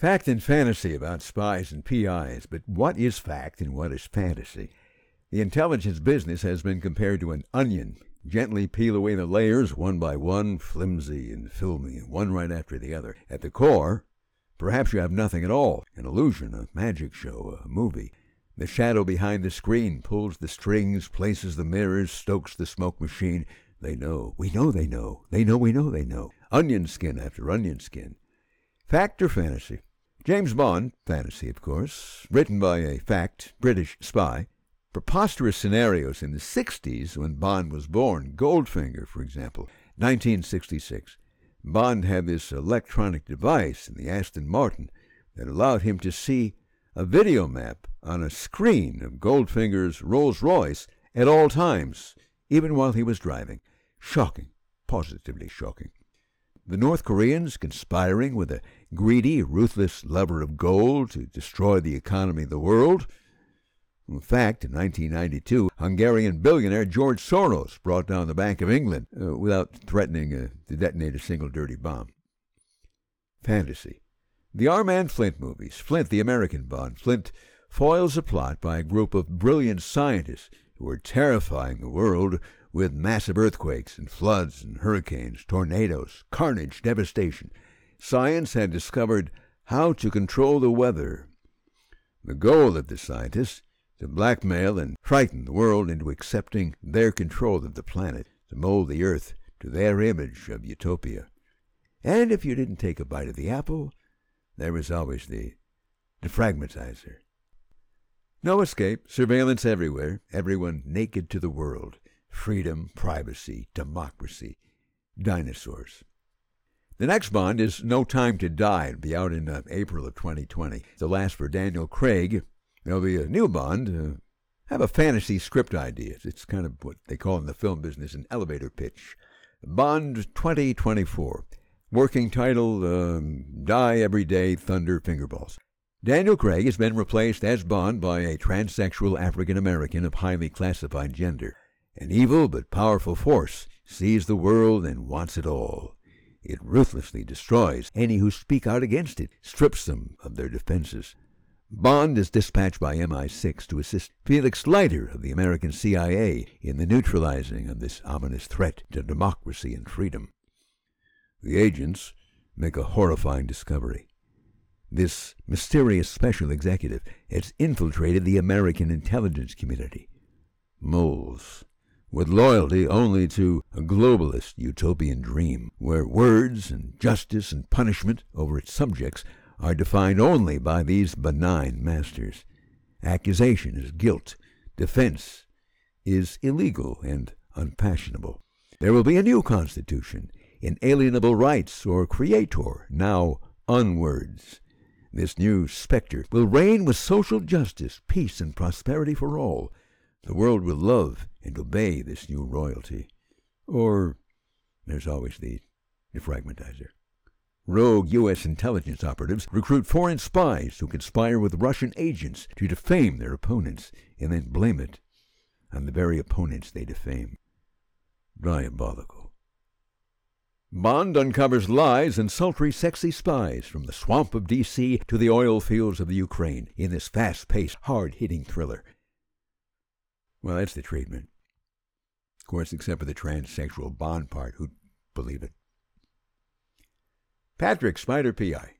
Fact and fantasy about spies and PIs, but what is fact and what is fantasy? The intelligence business has been compared to an onion. Gently peel away the layers one by one, flimsy and filmy, one right after the other. At the core, perhaps you have nothing at all an illusion, a magic show, a movie. The shadow behind the screen pulls the strings, places the mirrors, stokes the smoke machine. They know. We know they know. They know we know they know. Onion skin after onion skin. Fact or fantasy? James Bond, fantasy, of course, written by a fact British spy. Preposterous scenarios in the 60s when Bond was born. Goldfinger, for example, 1966. Bond had this electronic device in the Aston Martin that allowed him to see a video map on a screen of Goldfinger's Rolls Royce at all times, even while he was driving. Shocking, positively shocking. The North Koreans conspiring with a greedy, ruthless lover of gold to destroy the economy of the world. In fact, in 1992, Hungarian billionaire George Soros brought down the Bank of England uh, without threatening uh, to detonate a single dirty bomb. Fantasy. The Our Man Flint movies. Flint, the American Bond. Flint foils a plot by a group of brilliant scientists who are terrifying the world with massive earthquakes and floods and hurricanes, tornadoes, carnage, devastation. Science had discovered how to control the weather. The goal of the scientists to blackmail and frighten the world into accepting their control of the planet, to mold the earth to their image of utopia. And if you didn't take a bite of the apple, there was always the defragmentizer. No escape, surveillance everywhere, everyone naked to the world freedom, privacy, democracy, dinosaurs. The next Bond is No Time to Die. It'll be out in uh, April of 2020. The last for Daniel Craig. There'll be a new Bond. Uh, have a fantasy script idea. It's kind of what they call in the film business an elevator pitch. Bond 2024. Working title um, Die Every Day Thunder Fingerballs. Daniel Craig has been replaced as Bond by a transsexual African American of highly classified gender. An evil but powerful force sees the world and wants it all. It ruthlessly destroys any who speak out against it, strips them of their defenses. Bond is dispatched by MI6 to assist Felix Leiter of the American CIA in the neutralizing of this ominous threat to democracy and freedom. The agents make a horrifying discovery. This mysterious special executive has infiltrated the American intelligence community. Moles with loyalty only to a globalist utopian dream, where words and justice and punishment over its subjects are defined only by these benign masters. Accusation is guilt, defense is illegal and unpassionable. There will be a new constitution, inalienable rights or creator, now unwords. This new specter will reign with social justice, peace, and prosperity for all. The world will love and obey this new royalty. Or there's always the defragmentizer. Rogue U.S. intelligence operatives recruit foreign spies who conspire with Russian agents to defame their opponents and then blame it on the very opponents they defame. Diabolical. Bond uncovers lies and sultry, sexy spies from the swamp of D.C. to the oil fields of the Ukraine in this fast paced, hard hitting thriller. Well, that's the treatment. Of course, except for the transsexual Bond part, who'd believe it. Patrick, Spider PI.